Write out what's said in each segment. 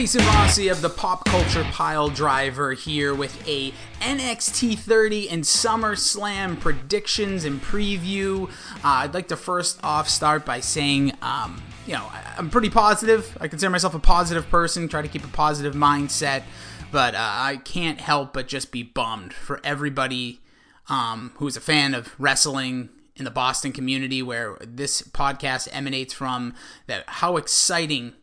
Jason Rossi of the Pop Culture Pile Driver here with a NXT 30 and SummerSlam predictions and preview. Uh, I'd like to first off start by saying, um, you know, I'm pretty positive. I consider myself a positive person, try to keep a positive mindset, but uh, I can't help but just be bummed for everybody um, who is a fan of wrestling in the Boston community where this podcast emanates from that how exciting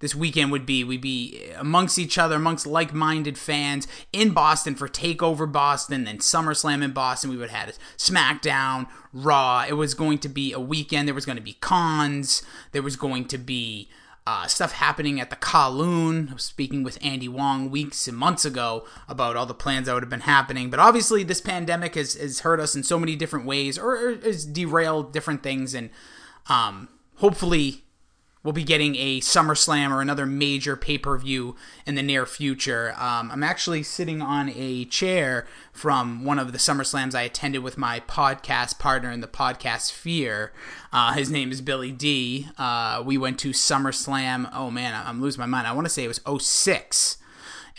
this weekend would be. We'd be amongst each other, amongst like minded fans in Boston for TakeOver Boston, then SummerSlam in Boston. We would have had SmackDown, Raw. It was going to be a weekend. There was going to be cons. There was going to be uh, stuff happening at the Kowloon. I was speaking with Andy Wong weeks and months ago about all the plans that would have been happening. But obviously, this pandemic has, has hurt us in so many different ways or, has derailed different things. And um, hopefully, we'll be getting a SummerSlam or another major pay per view in the near future. Um, I'm actually sitting on a chair from one of the SummerSlams I attended with my podcast partner in the podcast sphere. Uh, his name is Billy D. Uh, we went to SummerSlam. Oh man, I'm losing my mind. I want to say it was 06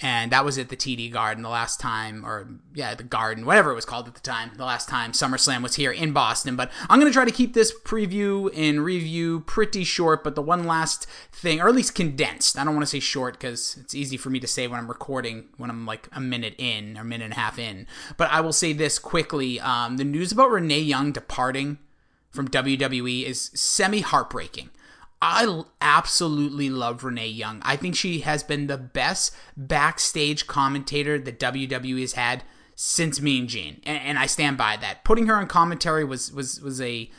and that was at the TD Garden the last time, or yeah, the Garden, whatever it was called at the time, the last time SummerSlam was here in Boston. But I'm going to try to keep this preview and review pretty short, but the one last thing, or at least condensed, I don't want to say short because it's easy for me to say when I'm recording, when I'm like a minute in or a minute and a half in. But I will say this quickly um, the news about Renee Young departing from WWE is semi heartbreaking. I absolutely love Renee Young. I think she has been the best backstage commentator that WWE has had since Mean Gene, and, and I stand by that. Putting her on commentary was was was a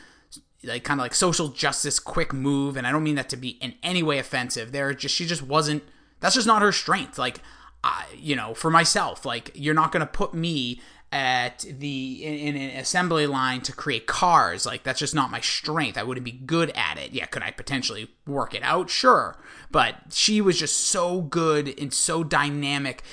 like kind of like social justice quick move, and I don't mean that to be in any way offensive. There just she just wasn't. That's just not her strength. Like I, you know, for myself, like you're not gonna put me at the in, in, an assembly line to create cars. Like that's just not my strength. I wouldn't be good at it. Yeah could i potentially work it out? Sure. But she was just so good and so dynamic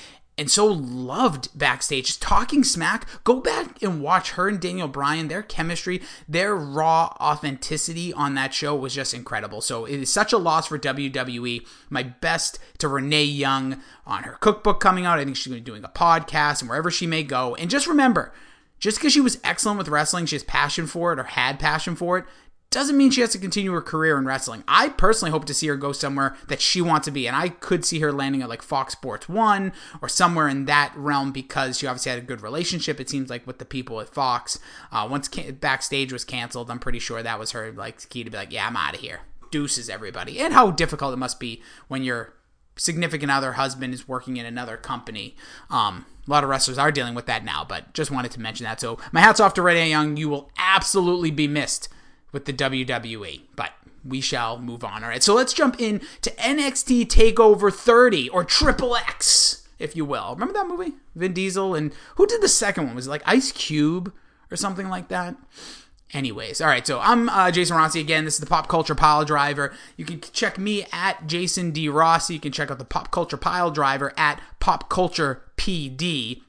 and so loved backstage. Talking smack. Go back and watch her and Daniel Bryan. Their chemistry, their raw authenticity on that show was just incredible. So it is such a loss for WWE. My best to Renee Young on her cookbook coming out. I think she's going to be doing a podcast and wherever she may go. And just remember, just because she was excellent with wrestling, she has passion for it or had passion for it, doesn't mean she has to continue her career in wrestling. I personally hope to see her go somewhere that she wants to be, and I could see her landing at like Fox Sports One or somewhere in that realm because she obviously had a good relationship. It seems like with the people at Fox. Uh, once can- backstage was canceled, I'm pretty sure that was her like key to be like, yeah, I'm out of here. Deuces, everybody, and how difficult it must be when your significant other husband is working in another company. Um, a lot of wrestlers are dealing with that now, but just wanted to mention that. So my hats off to Renee Young. You will absolutely be missed with the WWE. But we shall move on. All right, so let's jump in to NXT Takeover 30 or Triple X, if you will. Remember that movie? Vin Diesel and who did the second one? Was it like Ice Cube or something like that? Anyways, all right, so I'm uh, Jason Rossi again. This is the Pop Culture Pile Driver. You can check me at Jason D. Rossi. You can check out the Pop Culture Pile Driver at Pop Culture PD.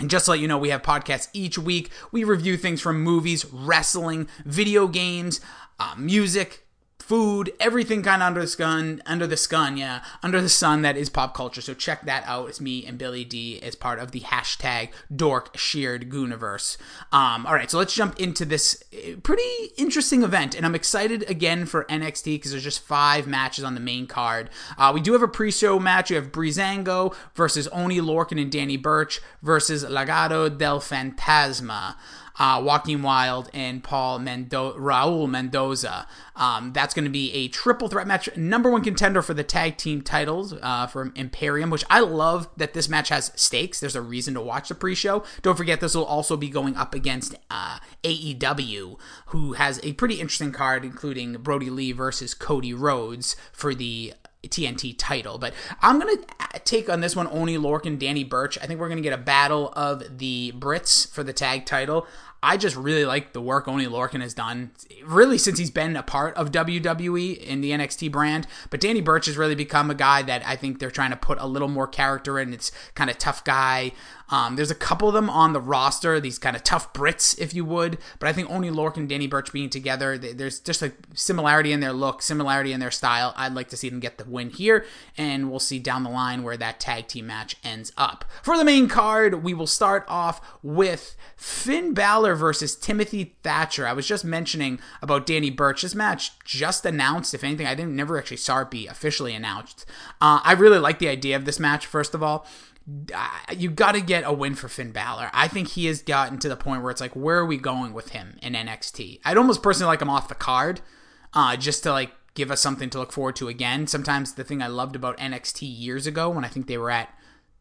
And just to let you know, we have podcasts each week. We review things from movies, wrestling, video games, uh, music, food, everything kind of under the sun, under the sun, yeah, under the sun that is pop culture. So check that out. It's me and Billy D as part of the hashtag Dork Sheared Gooniverse. Um, all right, so let's jump into this uh, pretty interesting event, and I'm excited again for NXT because there's just five matches on the main card. Uh, we do have a pre-show match. We have Breezango versus Oney Lorcan and Danny Burch versus Legado del Fantasma uh, Joaquin Wilde and Paul Mendo- Raul Mendoza. Um, that's going to be a triple threat match. Number one contender for the tag team titles uh, from Imperium, which I love that this match has stakes. There's a reason to watch the pre show. Don't forget, this will also be going up against uh, AEW, who has a pretty interesting card, including Brodie Lee versus Cody Rhodes for the TNT title. But I'm going to take on this one Oney Lorcan, Danny Burch. I think we're going to get a battle of the Brits for the tag title. I just really like the work Oney Lorcan has done, really since he's been a part of WWE in the NXT brand. But Danny Burch has really become a guy that I think they're trying to put a little more character in. It's kind of tough guy, Um, there's a couple of them on the roster, these kind of tough Brits, if you would. But I think Oney Lorcan and Danny Burch being together, there's just a similarity in their look, similarity in their style. I'd like to see them get the win here, and we'll see down the line where that tag team match ends up. For the main card, we will start off with Finn Balor versus Timothy Thatcher. I was just mentioning about Danny Burch. This match just announced. If anything, I didn't never actually saw it be officially announced. Uh, I really like the idea of this match. First of all you got to get a win for Finn Balor. I think he has gotten to the point where it's like, where are we going with him in NXT? I'd almost personally like him off the card, uh, just to like give us something to look forward to again. Sometimes the thing I loved about NXT years ago, when I think they were at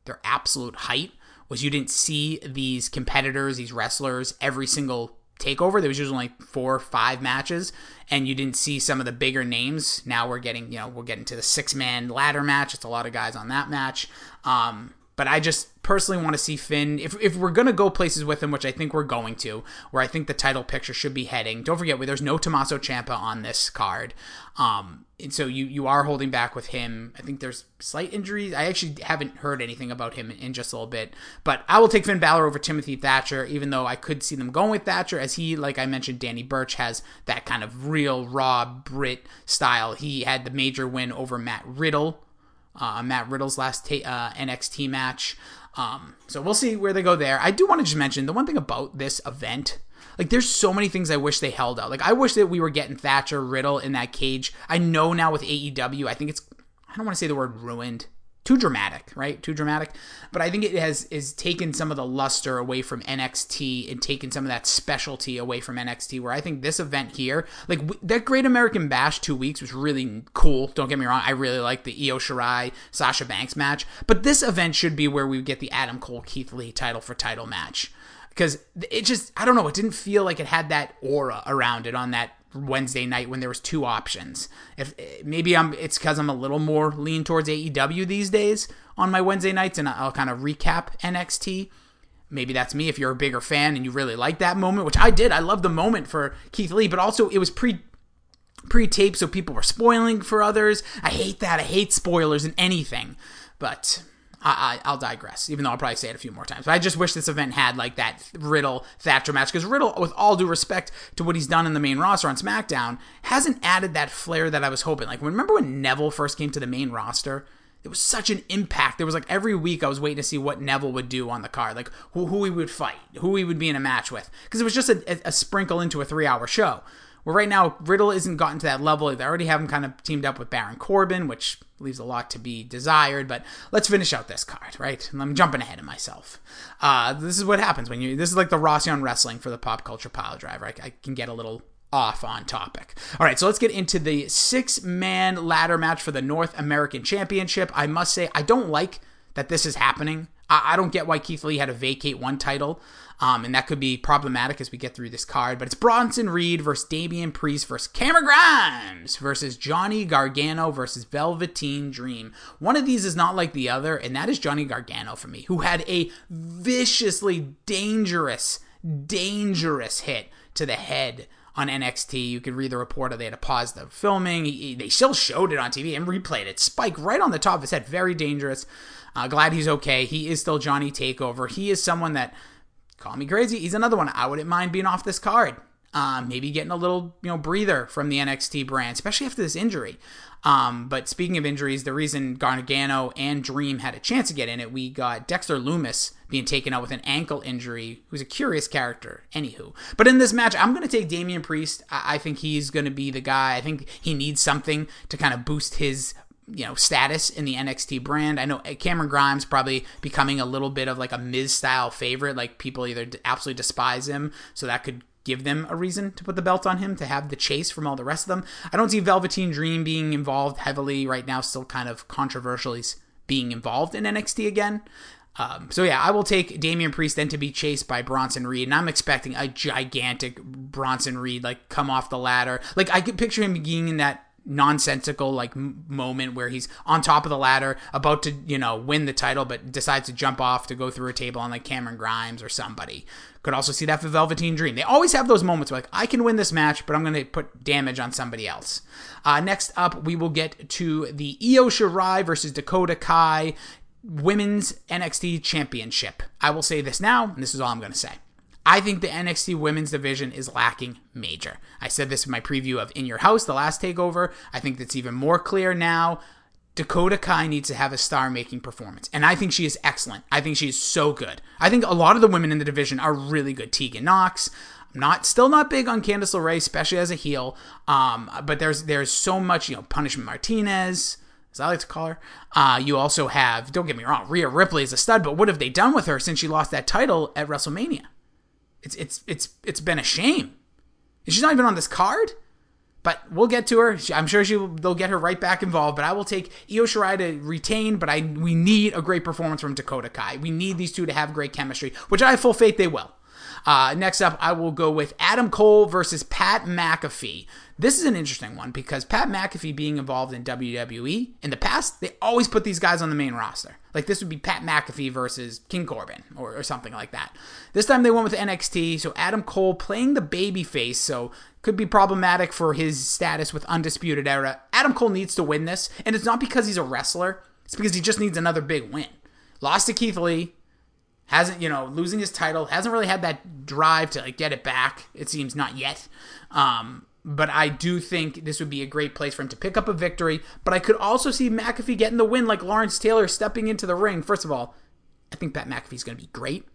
their absolute height, was you didn't see these competitors, these wrestlers, every single takeover. There was usually like four or five matches, and you didn't see some of the bigger names. Now we're getting, you know, we're getting to the six man ladder match. It's a lot of guys on that match. Um, but I just personally want to see Finn. If, if we're going to go places with him, which I think we're going to, where I think the title picture should be heading, don't forget, there's no Tommaso Ciampa on this card. Um, and so you, you are holding back with him. I think there's slight injuries. I actually haven't heard anything about him in just a little bit. But I will take Finn Balor over Timothy Thatcher, even though I could see them going with Thatcher, as he, like I mentioned, Danny Burch has that kind of real, raw Brit style. He had the major win over Matt Riddle uh, Matt Riddle's last ta- uh, NXT match. Um, so we'll see where they go there. I do want to just mention the one thing about this event. Like, there's so many things I wish they held out. Like, I wish that we were getting Thatcher, Riddle in that cage. I know now with AEW, I think it's, I don't want to say the word ruined too dramatic, right? Too dramatic. But I think it has is taken some of the luster away from NXT and taken some of that specialty away from NXT. Where I think this event here, like that Great American Bash two weeks was really cool. Don't get me wrong, I really like the Io Shirai Sasha Banks match. But this event should be where we get the Adam Cole Keith Lee title for title match because it just I don't know, it didn't feel like it had that aura around it on that Wednesday night when there was two options. If maybe I'm it's cuz I'm a little more lean towards AEW these days on my Wednesday nights and I'll kind of recap NXT. Maybe that's me if you're a bigger fan and you really like that moment, which I did. I love the moment for Keith Lee, but also it was pre pre-taped so people were spoiling for others. I hate that. I hate spoilers in anything. But I, will digress, even though I'll probably say it a few more times. But I just wish this event had like that Riddle Thatcher match because Riddle, with all due respect to what he's done in the main roster on SmackDown, hasn't added that flair that I was hoping. Like, remember when Neville first came to the main roster? It was such an impact. There was like every week I was waiting to see what Neville would do on the card, like who, who he would fight, who he would be in a match with, because it was just a, a, a sprinkle into a three hour show. Well, right now, Riddle isn't gotten to that level. They already have him kind of teamed up with Baron Corbin, which leaves a lot to be desired. But let's finish out this card, right? I'm jumping ahead of myself. Uh, this is what happens when you. This is like the Rossi on wrestling for the pop culture pile driver. I, I can get a little off on topic. All right, so let's get into the six man ladder match for the North American Championship. I must say, I don't like that this is happening. I, I don't get why Keith Lee had to vacate one title. Um, and that could be problematic as we get through this card. But it's Bronson Reed versus Damian Priest versus Cameron Grimes versus Johnny Gargano versus Velveteen Dream. One of these is not like the other, and that is Johnny Gargano for me, who had a viciously dangerous, dangerous hit to the head on NXT. You could read the report they had to pause the filming. He, they still showed it on TV and replayed it. Spike right on the top of his head. Very dangerous. Uh, glad he's okay. He is still Johnny Takeover. He is someone that call me crazy. He's another one. I wouldn't mind being off this card. Um, maybe getting a little you know breather from the NXT brand, especially after this injury. Um, but speaking of injuries, the reason Gargano and Dream had a chance to get in it, we got Dexter Lumis being taken out with an ankle injury, who's a curious character. Anywho, but in this match, I'm going to take Damian Priest. I, I think he's going to be the guy. I think he needs something to kind of boost his you know status in the NXT brand. I know uh, Cameron Grimes probably becoming a little bit of like a Miz style favorite. Like people either absolutely despise him, so that could give them a reason to put the belt on him to have the chase from all the rest of them. I don't see Velveteen Dream being involved heavily right now. Still kind of controversial. He's being involved in NXT again. Um, so yeah, I will take Damian Priest then to be chased by Bronson Reed, and I'm expecting a gigantic Bronson Reed like come off the ladder. Like I could picture him being in that nonsensical like moment where he's on top of the ladder about to you know win the title but decides to jump off to go through a table on like Cameron Grimes or somebody. Could also see that for Velveteen Dream. They always have those moments where like I can win this match but I'm going to put damage on somebody else. Uh, next up we will get to the Io Shirai versus Dakota Kai women's NXT championship. I will say this now, and this is all I'm going to say. I think the NXT women's division is lacking major. I said this in my preview of In Your House, the last takeover. I think that's even more clear now. Dakota Kai needs to have a star making performance. And I think she is excellent. I think she is so good. I think a lot of the women in the division are really good. Tegan Nox. I'm not still not big on Candice LeRae, especially as a heel. Um, but there's there's so much, you know, Punishment Martinez, as I like to call her. Uh, you also have, don't get me wrong, Rhea Ripley is a stud, but what have they done with her since she lost that title at WrestleMania? It's it's it's it's been a shame. She's not even on this card. But we'll get to her. I'm sure she will, they'll get her right back involved. But I will take Io Shirai to retain. But I we need a great performance from Dakota Kai. We need these two to have great chemistry, which I have full faith they will. Uh, next up, I will go with Adam Cole versus Pat McAfee. This is an interesting one because Pat McAfee being involved in WWE in the past, they always put these guys on the main roster. Like this would be Pat McAfee versus King Corbin or, or something like that. This time they went with NXT, so Adam Cole playing the baby face, so could be problematic for his status with Undisputed Era. Adam Cole needs to win this, and it's not because he's a wrestler, it's because he just needs another big win. Lost to Keith Lee, hasn't you know losing his title hasn't really had that drive to like get it back it seems not yet um but I do think this would be a great place for him to pick up a victory. But I could also see McAfee getting the win, like Lawrence Taylor stepping into the ring. First of all, I think Pat McAfee's going to be great.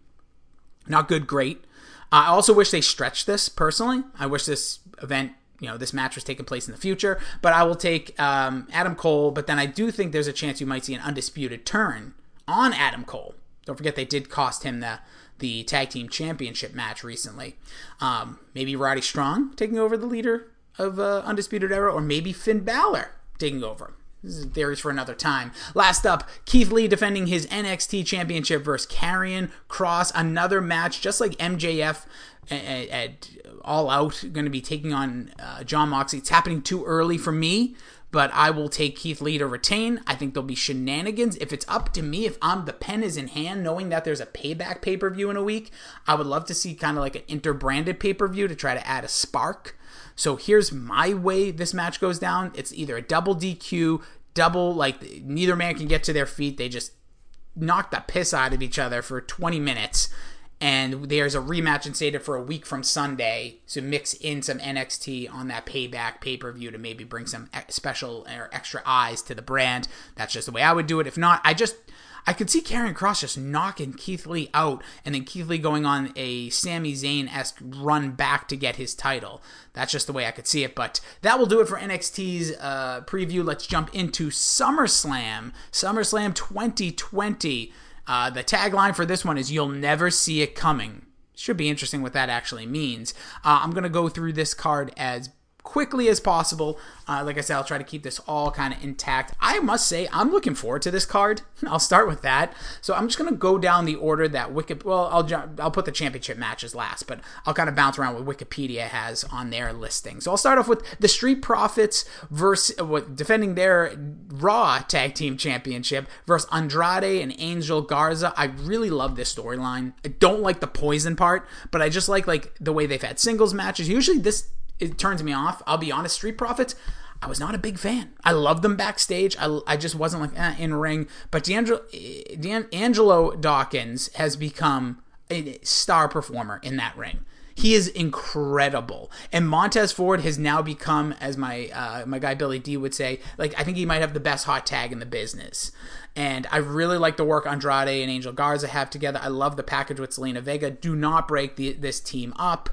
Not good, great. I also wish they stretched this personally. I wish this event, you know, this match was taking place in the future. But I will take um, Adam Cole. But then I do think there's a chance you might see an undisputed turn on Adam Cole. Don't forget they did cost him the the tag team championship match recently. Um, maybe Roddy Strong taking over the leader of uh, Undisputed Era, or maybe Finn Balor taking over. This is theories for another time. Last up, Keith Lee defending his NXT Championship versus Karrion Kross. Another match, just like MJF at, at All Out, going to be taking on uh, Jon Moxley. It's happening too early for me but I will take Keith Lee to retain. I think there'll be shenanigans. If it's up to me, if I'm the pen is in hand, knowing that there's a payback pay per view in a week, I would love to see kind of like an interbranded pay per view to try to add a spark. So here's my way this match goes down. It's either a double DQ, double like neither man can get to their feet. They just knock the piss out of each other for 20 minutes and there's a rematch instated for a week from Sunday So mix in some NXT on that payback pay per view to maybe bring some special or extra eyes to the brand. That's just the way I would do it. If not, I just I could see Karrion Kross just knocking Keith Lee out and then Keith Lee going on a Sami Zayn esque run back to get his title. That's just the way I could see it. But that will do it for NXT's uh, preview. Let's jump into SummerSlam. SummerSlam 2020. Uh, the tagline for this one is "You'll never see it coming." Should be interesting what that actually means. Uh, I'm gonna go through this card as quickly as possible. Uh, like I said, I'll try to keep this all kind of intact. I must say, I'm looking forward to this card. I'll start with that. So I'm just gonna go down the order that Wiki. Well, I'll I'll put the championship matches last, but I'll kind of bounce around what Wikipedia has on their listing. So I'll start off with the Street Profits versus uh, defending their Raw Tag Team Championship versus Andrade and Angel Garza. I really love this storyline. I don't like the poison part, but I just like like the way they've had singles matches. Usually this it turns me off. I'll be honest, Street Profits, I was not a big fan. I love them backstage. I, I just wasn't like eh, in ring. But D'Angelo, D'Angelo Dawkins has become a star performer in that ring. He is incredible, and Montez Ford has now become, as my uh, my guy Billy D would say, like I think he might have the best hot tag in the business. And I really like the work Andrade and Angel Garza have together. I love the package with Zelina Vega. Do not break the, this team up.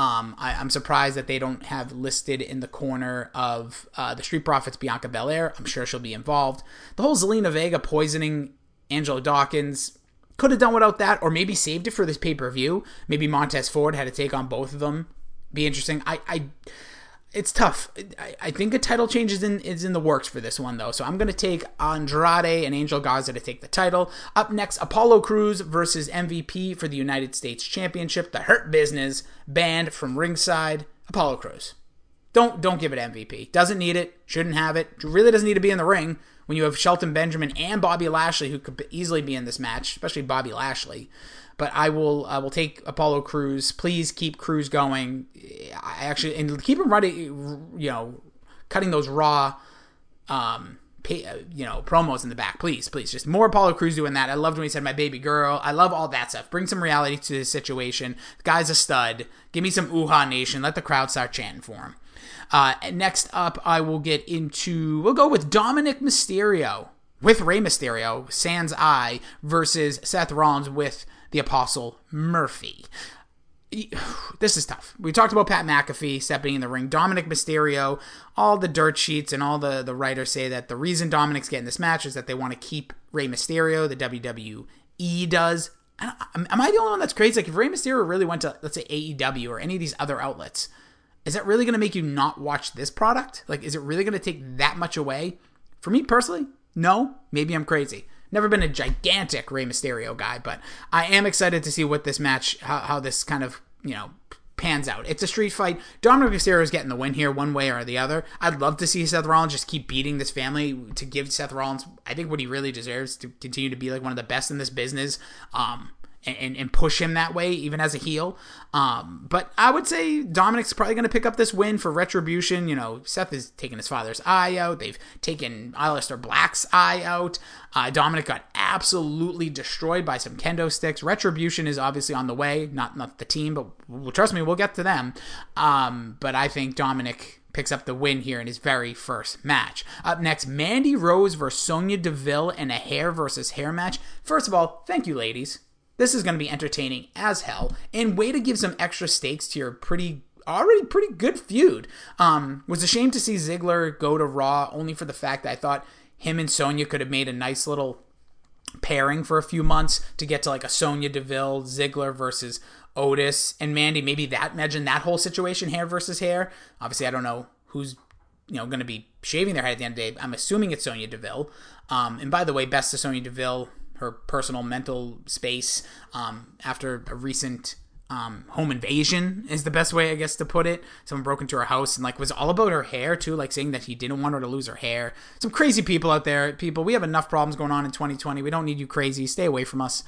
Um, I, am surprised that they don't have listed in the corner of uh, the Street Profits Bianca Belair. I'm sure she'll be involved. The whole Zelina Vega poisoning Angelo Dawkins could have done without that, or maybe saved it for this pay per view. Maybe Montez Ford had to take on both of them. Be interesting. I, I it's tough. I, I, think a title change is in is in the works for this one though. So I'm gonna take Andrade and Angel Garza to take the title. Up next, Apollo Crews versus MVP for the United States Championship. The Hurt Business banned from ringside. Apollo Crews. Don't don't give it MVP. Doesn't need it. Shouldn't have it. Really doesn't need to be in the ring when you have Shelton Benjamin and Bobby Lashley who could easily be in this match, especially Bobby Lashley but I will I will take Apollo Crews. Please keep Crews going. I actually and keep him running. You know, cutting those raw um, pay, uh, you know, promos in the back. Please, please, just more Apollo Crews doing that. I loved when he said "my baby girl." I love all that stuff. Bring some reality to the situation. The guy's a stud. Give me some Uhaa Nation. Let the crowd start chanting for him. Uh, next up, I will get into. We'll go with Dominic Mysterio with Rey Mysterio, Sans Eye versus Seth Rollins with the Apostle Murphy this is tough. We talked about Pat McAfee stepping in the ring. Dominic Mysterio, all the dirt sheets and all the, the writers say that the reason Dominic's getting this match is that they want to keep Rey Mysterio. The WWE does. Am I the only one that's crazy? Like, if Rey Mysterio really went to, let's say, AEW or any of these other outlets, is that really going to make you not watch this product? Like, is it really going to take that much away? For me personally, no. Maybe I'm crazy. Never been a gigantic Rey Mysterio guy, but I am excited to see what this match, how, how this kind of, you know, pans out. It's a street fight. Dominic Mysterio is getting the win here, one way or the other. I'd love to see Seth Rollins just keep beating this family to give Seth Rollins, I think, what he really deserves to continue to be like one of the best in this business. Um, and, and push him that way, even as a heel. Um, but I would say Dominic's probably going to pick up this win for Retribution. You know, Seth is taking his father's eye out. They've taken Aleister Black's eye out. Uh, Dominic got absolutely destroyed by some kendo sticks. Retribution is obviously on the way. Not not the team, but well, trust me, we'll get to them. Um, but I think Dominic picks up the win here in his very first match. Up next, Mandy Rose versus Sonya Deville in a hair versus hair match. First of all, thank you, ladies this is going to be entertaining as hell, and way to give some extra stakes to your pretty already pretty good feud. Um, was ashamed to see Ziggler go to Raw only for the fact that I thought him and Sonya could have made a nice little pairing for a few months to get to like a Sonya Deville Ziggler versus Otis and Mandy. Maybe that imagine that whole situation, hair versus hair. Obviously, I don't know who's you know going to be shaving their head at the end of the day. I'm assuming it's Sonya Deville. Um, and by the way, best to Sonya Deville her personal mental space um, after a recent um, home invasion is the best way I guess to put it. Someone broke into her house and like was all about her hair too, like saying that he didn't want her to lose her hair. Some crazy people out there. People, we have enough problems going on in 2020. We don't need you crazy. Stay away from us.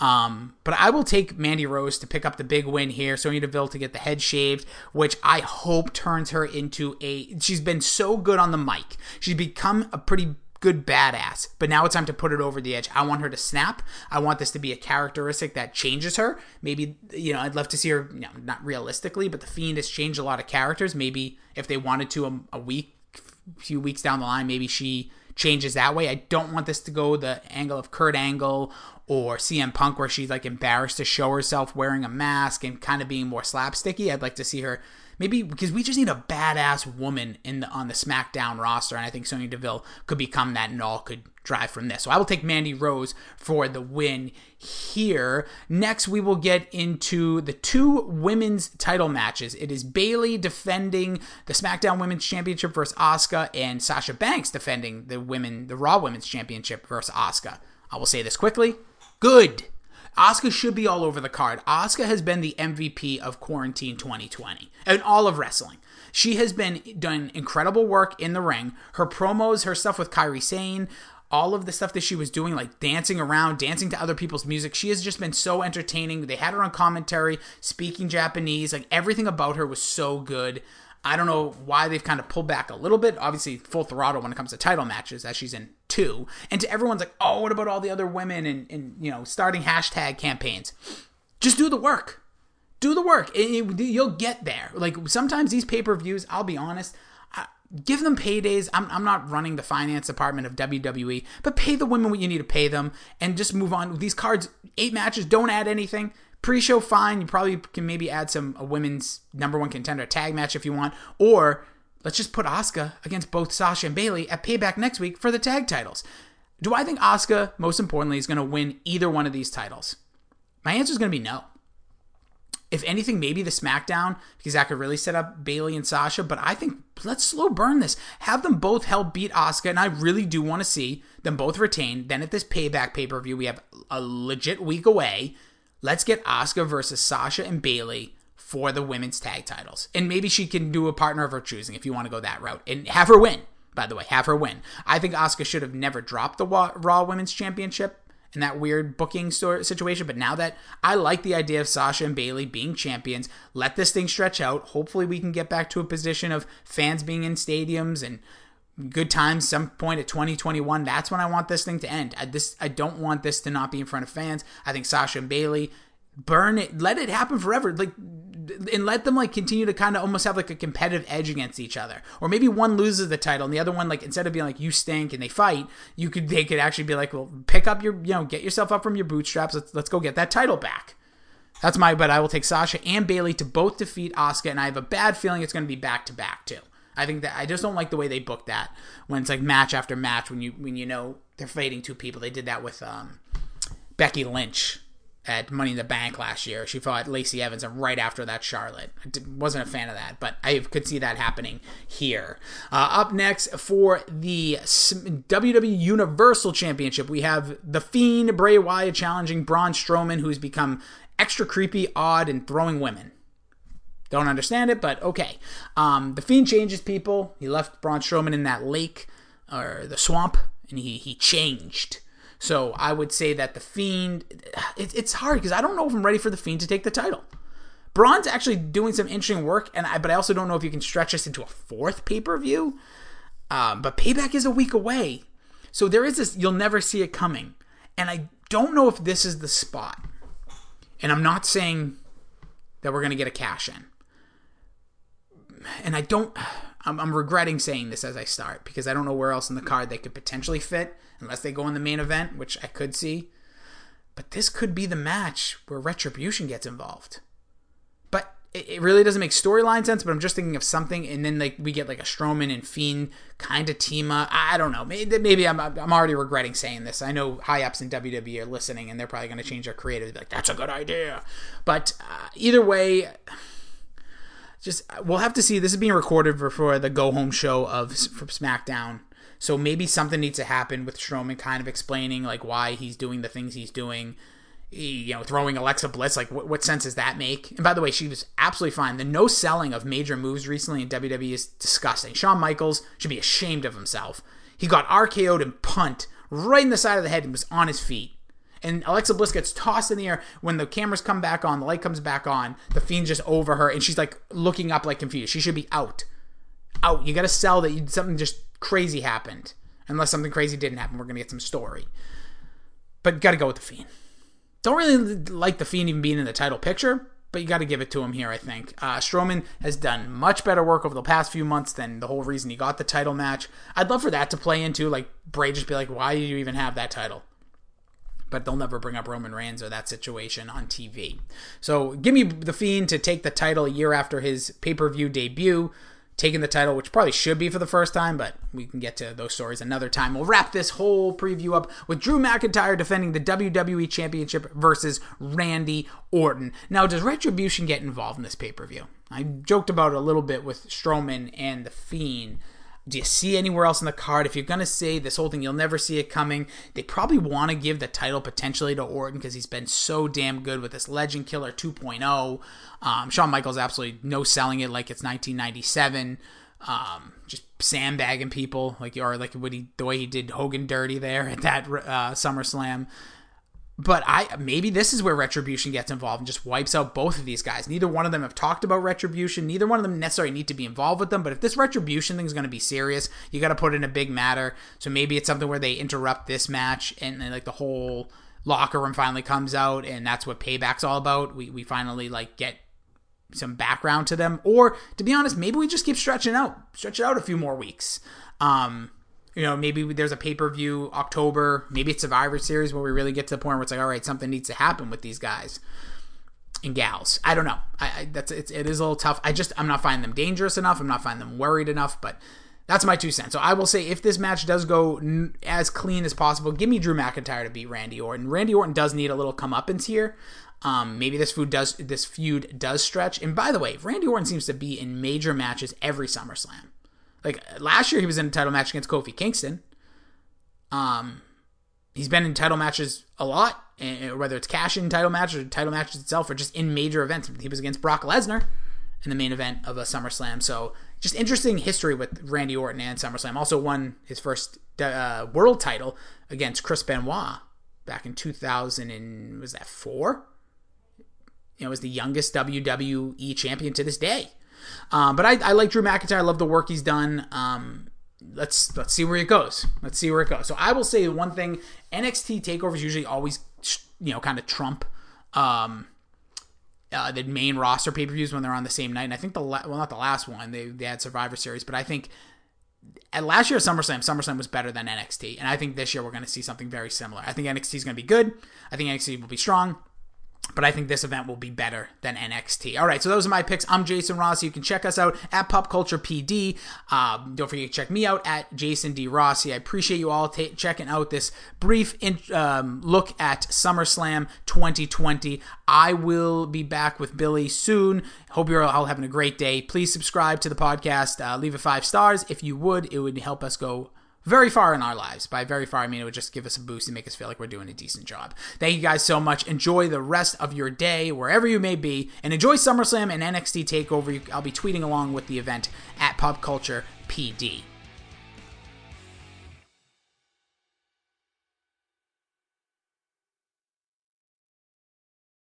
Um, but I will take Mandy Rose to pick up the big win here. Sonya Deville to get the head shaved, which I hope turns her into a. She's been so good on the mic. She's become a pretty good badass. But now it's time to put it over the edge. I want her to snap. I want this to be a characteristic that changes her. Maybe, you know, I'd love to see her, you know, not realistically, but The Fiend has changed a lot of characters. Maybe if they wanted to a, a week, few weeks down the line, maybe she changes that way. I don't want this to go the angle of Kurt Angle or CM Punk where she's like embarrassed to show herself wearing a mask and kind of being more slapsticky. I'd like to see her maybe because we just need a badass woman in the on the SmackDown roster, and I think Sonya Deville could become that, and all could drive from this. So I will take Mandy Rose for the win here. Next, we will get into the two women's title matches. It is Bayley defending the SmackDown Women's Championship versus Asuka, and Sasha Banks defending the women the Raw Women's Championship versus Asuka. I will say this quickly. Good. Asuka should be all over the card. Asuka has been the MVP of Quarantine 2020 and all of wrestling. She has been done incredible work in the ring. Her promos, her stuff with Kairi Sane, all of the stuff that she was doing, like dancing around, dancing to other people's music. She has just been so entertaining. They had her on commentary, speaking Japanese. Like everything about her was so good. I don't know why they've kind of pulled back a little bit. Obviously, full throttle when it comes to title matches, as she's in two. And to everyone's like, oh, what about all the other women and, and you know, starting hashtag campaigns? Just do the work. Do the work. It, it, you'll get there. Like sometimes these pay per views, I'll be honest, I, give them paydays. I'm, I'm not running the finance department of WWE, but pay the women what you need to pay them and just move on. These cards, eight matches, don't add anything Pre-show, fine. You probably can maybe add some a women's number one contender tag match if you want, or let's just put Asuka against both Sasha and Bayley at Payback next week for the tag titles. Do I think Asuka, most importantly, is going to win either one of these titles? My answer is going to be no. If anything, maybe the SmackDown, because that could really set up Bayley and Sasha. But I think let's slow burn this. Have them both help beat Asuka, and I really do want to see them both retain. Then at this Payback pay per view, we have a legit week away let's get Asuka versus Sasha and Bayley for the women's tag titles. And maybe she can do a partner of her choosing if you want to go that route and have her win. By the way, have her win. I think Asuka should have never dropped the Raw Women's Championship in that weird booking situation. But now that I like the idea of Sasha and Bayley being champions, let this thing stretch out. Hopefully, we can get back to a position of fans being in stadiums and good times some point at 2021 that's when i want this thing to end. I, this i don't want this to not be in front of fans. I think sasha and bayley burn it let it happen forever like and let them like continue to kind of almost have like a competitive edge against each other. Or maybe one loses the title and the other one like instead of being like you stink and they fight you could they could actually be like well pick up your you know get yourself up from your bootstraps let's let's go get that title back. That's my but i will take sasha and bayley to both defeat asuka and i have a bad feeling it's going to be back to back too I think that I just don't like the way they book that when it's like match after match when you when you know they're fighting two people. They did that with um, Becky Lynch at Money in the Bank last year. She fought Lacey Evans, and right after that, Charlotte. I wasn't a fan of that, but I could see that happening here. Uh, up next for the WWE Universal Championship, we have The Fiend Bray Wyatt challenging Braun Strowman, who's become extra creepy, odd, and throwing women. Don't understand it, but okay. Um, the Fiend changes people. He left Braun Strowman in that lake or the swamp, and he he changed. So I would say that the Fiend. It, it's hard because I don't know if I'm ready for the Fiend to take the title. Braun's actually doing some interesting work, and I, but I also don't know if you can stretch this into a fourth pay per view. Um, but Payback is a week away, so there is this. You'll never see it coming, and I don't know if this is the spot. And I'm not saying that we're going to get a cash in and I don't. I'm, I'm, regretting saying this as I start because I don't know where else in the card they could potentially fit unless they go in the main event, which I could see. But this could be the match where Retribution gets involved. But it, it really doesn't make storyline sense. But I'm just thinking of something, and then like we get like a Strowman and Fiend kind of team up. I don't know. Maybe, maybe I'm I'm already regretting saying this. I know high ups in WWE are listening, and they're probably going to change their creative. Like that's a good idea. But uh, either way just we'll have to see. This is being recorded for, the go home show of from SmackDown. So maybe something needs to happen with Strowman kind of explaining like why he's doing the things he's doing. You know, throwing Alexa Bliss, like what, what sense does that make? And by the way, she was absolutely fine. The no selling of major moves recently in WWE is disgusting. Shawn Michaels should be ashamed of himself. He got RKO'd and punt right in the side of the head and was on his feet and Alexa Bliss gets tossed in the air. When the cameras come back on, the light comes back on, the Fiend's just over her, and she's like looking up like confused. She should be out. Out. You got to sell that you, something just crazy happened. Unless something crazy didn't happen, we're to get some story. But got to go with the Fiend. Don't really like the Fiend even being in the title picture, but you got to give it to him here, I think. Uh, Strowman has done much better work over the past few months than the whole reason he got the title match. I'd love for that to play into, like, Bray just be like, why do you even have that title? But they'll never bring up Roman Reigns or that situation on TV. So give me the Fiend to take the title a year after his pay per view debut, taking the title, which probably should be for the first time, but we can get to those stories another time. We'll wrap this whole preview up with Drew McIntyre defending the WWE Championship versus Randy Orton. Now, does Retribution get involved in this pay per view? I joked about it a little bit with Strowman and the Fiend do you see anywhere else in the card? If you're going to say this whole thing, you'll never see it coming. They probably want to give the title potentially to Orton because he's been so damn good with this Legend Killer 2.0. Um, Shawn Michaels absolutely no selling it like it's 1997. Um, just sandbagging people like you or like what he the way he did Hogan dirty there at that uh, SummerSlam. But I maybe this is where Retribution gets involved and just wipes out both of these guys. Neither one of them have talked about Retribution. Neither one of them necessarily need to be involved with them. But if this Retribution thing is going to be serious, you got to put in a big matter. So maybe it's something where they interrupt this match and, like the whole locker room finally comes out, and that's what Payback's all about. We we finally like get some background to them, or to be honest, maybe we just keep stretching out, stretch it out a few more weeks. Um, you know, maybe there's a pay per view October, maybe it's Survivor Series where we really get to the point where it's like, all right, something needs to happen with these guys and gals. I don't know. I, I that's it's, it is a little tough. I just I'm not finding them dangerous enough. I'm not finding them worried enough. But that's my two cents. So I will say if this match does go n- as clean as possible, give me Drew McIntyre to beat Randy Orton. Randy Orton does need a little comeuppance here. Um, maybe this feud does this feud does stretch. And by the way, Randy Orton seems to be in major matches every SummerSlam. Like last year, he was in a title match against Kofi Kingston. Um, he's been in title matches a lot, whether it's cash in title match or title matches itself, or just in major events. He was against Brock Lesnar in the main event of a SummerSlam. So just interesting history with Randy Orton and SummerSlam. Also won his first uh, world title against Chris Benoit back in 2000 and was that four? You know, was the youngest WWE champion to this day. Um, but I, I, like Drew McIntyre. I love the work he's done. Um, let's let's see where it goes. Let's see where it goes. So I will say one thing: NXT takeovers usually always you know kind of trump um, uh, the main roster pay per views when they're on the same night. And I think the la- well not the last one they they had Survivor Series, but I think at last year's SummerSlam, SummerSlam was better than NXT, and I think this year we're going to see something very similar. I think NXT is going to be good. I think NXT will be strong. But I think this event will be better than NXT. All right, so those are my picks. I'm Jason Rossi. You can check us out at Pop Culture PD. Um, don't forget to check me out at Jason D Rossi. I appreciate you all t- checking out this brief in- um, look at SummerSlam 2020. I will be back with Billy soon. Hope you're all having a great day. Please subscribe to the podcast. Uh, leave it five stars if you would. It would help us go very far in our lives. By very far, I mean it would just give us a boost and make us feel like we're doing a decent job. Thank you guys so much. Enjoy the rest of your day, wherever you may be, and enjoy SummerSlam and NXT TakeOver. I'll be tweeting along with the event at Pop Culture PD.